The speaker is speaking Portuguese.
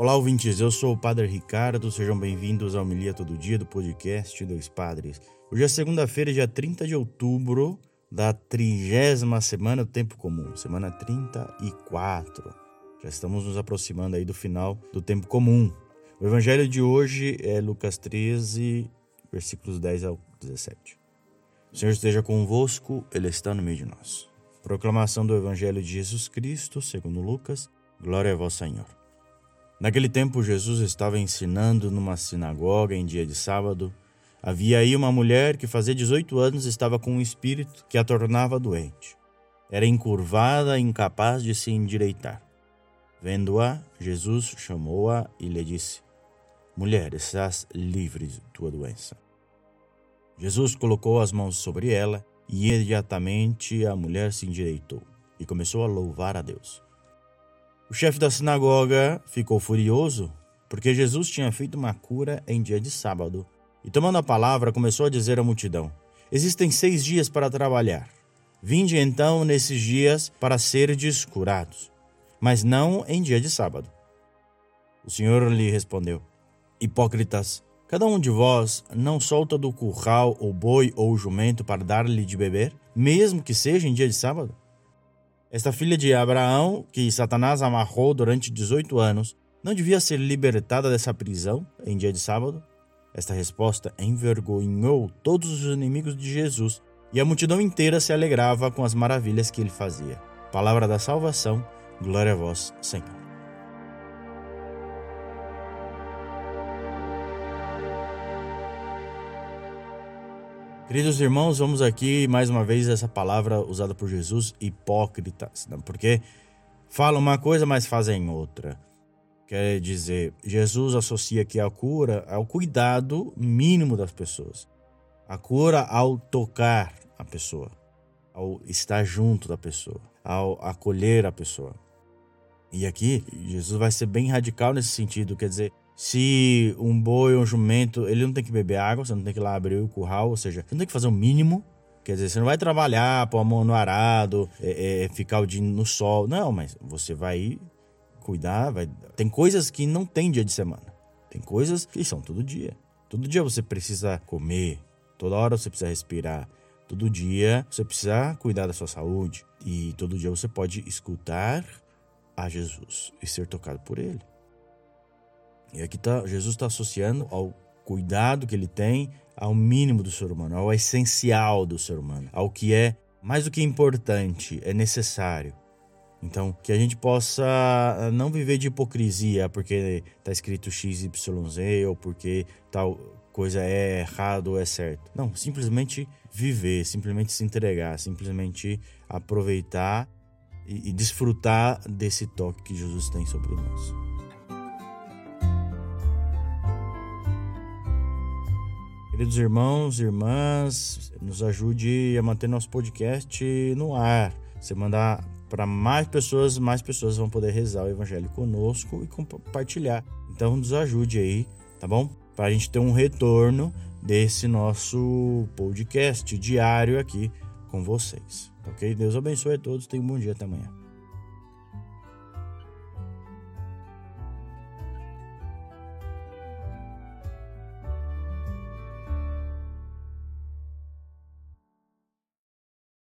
Olá, ouvintes. Eu sou o Padre Ricardo. Sejam bem-vindos ao Homilia Todo Dia do podcast Dois Padres. Hoje é segunda-feira, dia 30 de outubro da trigésima semana do Tempo Comum, semana 34. Já estamos nos aproximando aí do final do Tempo Comum. O evangelho de hoje é Lucas 13, versículos 10 ao 17. O Senhor esteja convosco, Ele está no meio de nós. Proclamação do Evangelho de Jesus Cristo, segundo Lucas. Glória a vós, Senhor. Naquele tempo, Jesus estava ensinando numa sinagoga em dia de sábado. Havia aí uma mulher que fazia 18 anos estava com um espírito que a tornava doente. Era encurvada e incapaz de se endireitar. Vendo-a, Jesus chamou-a e lhe disse: Mulher, estás livre de tua doença. Jesus colocou as mãos sobre ela e imediatamente a mulher se endireitou e começou a louvar a Deus. O chefe da sinagoga ficou furioso porque Jesus tinha feito uma cura em dia de sábado e, tomando a palavra, começou a dizer à multidão: Existem seis dias para trabalhar. Vinde então nesses dias para serdes curados, mas não em dia de sábado. O Senhor lhe respondeu: Hipócritas, Cada um de vós não solta do curral o boi ou o jumento para dar-lhe de beber, mesmo que seja em dia de sábado? Esta filha de Abraão, que Satanás amarrou durante 18 anos, não devia ser libertada dessa prisão em dia de sábado? Esta resposta envergonhou todos os inimigos de Jesus e a multidão inteira se alegrava com as maravilhas que ele fazia. Palavra da salvação, glória a vós, Senhor. Queridos irmãos, vamos aqui mais uma vez essa palavra usada por Jesus, hipócritas, né? porque falam uma coisa, mas fazem outra. Quer dizer, Jesus associa aqui a cura ao cuidado mínimo das pessoas. A cura ao tocar a pessoa, ao estar junto da pessoa, ao acolher a pessoa. E aqui, Jesus vai ser bem radical nesse sentido, quer dizer, se um boi ou um jumento, ele não tem que beber água, você não tem que ir lá abrir o curral, ou seja, você não tem que fazer o mínimo. Quer dizer, você não vai trabalhar, pôr a mão no arado, é, é, ficar o dia no sol. Não, mas você vai cuidar, vai... Tem coisas que não tem dia de semana. Tem coisas que são todo dia. Todo dia você precisa comer, toda hora você precisa respirar. Todo dia você precisa cuidar da sua saúde. E todo dia você pode escutar a Jesus e ser tocado por ele. E aqui tá, Jesus está associando ao cuidado que ele tem ao mínimo do ser humano, ao essencial do ser humano, ao que é mais do que importante, é necessário. Então, que a gente possa ah, não viver de hipocrisia porque está escrito XYZ ou porque tal coisa é errado ou é certo. Não, simplesmente viver, simplesmente se entregar, simplesmente aproveitar e, e desfrutar desse toque que Jesus tem sobre nós. Queridos irmãos irmãs, nos ajude a manter nosso podcast no ar. Você mandar para mais pessoas, mais pessoas vão poder rezar o evangelho conosco e compartilhar. Então nos ajude aí, tá bom? Para a gente ter um retorno desse nosso podcast diário aqui com vocês. Ok? Deus abençoe a todos. Tenham um bom dia até amanhã.